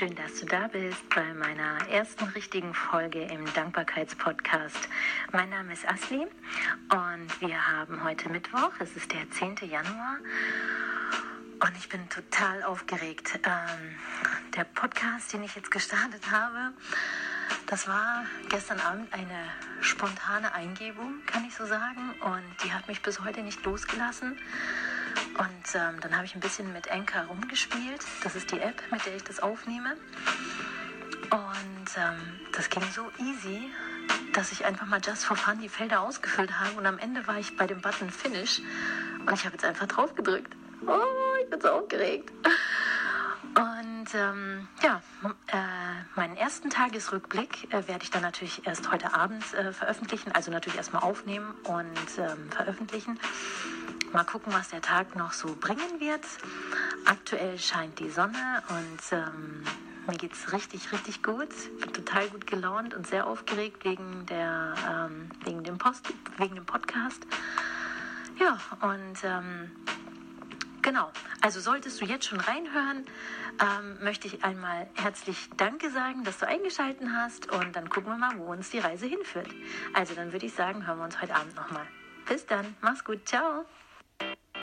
Schön, dass du da bist bei meiner ersten richtigen Folge im Dankbarkeitspodcast. Mein Name ist Asli und wir haben heute Mittwoch, es ist der 10. Januar und ich bin total aufgeregt. Ähm, der Podcast, den ich jetzt gestartet habe, das war gestern Abend eine spontane Eingebung, kann ich so sagen, und die hat mich bis heute nicht losgelassen. Ähm, dann habe ich ein bisschen mit Anchor rumgespielt. Das ist die App, mit der ich das aufnehme. Und ähm, das ging so easy, dass ich einfach mal just for fun die Felder ausgefüllt habe. Und am Ende war ich bei dem Button Finish. Und ich habe jetzt einfach drauf gedrückt. Oh, ich bin so aufgeregt. Und ähm, ja, äh, meinen ersten Tagesrückblick äh, werde ich dann natürlich erst heute Abend äh, veröffentlichen. Also natürlich erstmal aufnehmen und ähm, veröffentlichen. Mal gucken, was der Tag noch so bringen wird. Aktuell scheint die Sonne und ähm, mir geht es richtig, richtig gut. Ich bin total gut gelaunt und sehr aufgeregt wegen, der, ähm, wegen, dem, Post, wegen dem Podcast. Ja, und ähm, genau. Also solltest du jetzt schon reinhören, ähm, möchte ich einmal herzlich Danke sagen, dass du eingeschaltet hast und dann gucken wir mal, wo uns die Reise hinführt. Also dann würde ich sagen, hören wir uns heute Abend nochmal. Bis dann, mach's gut, ciao.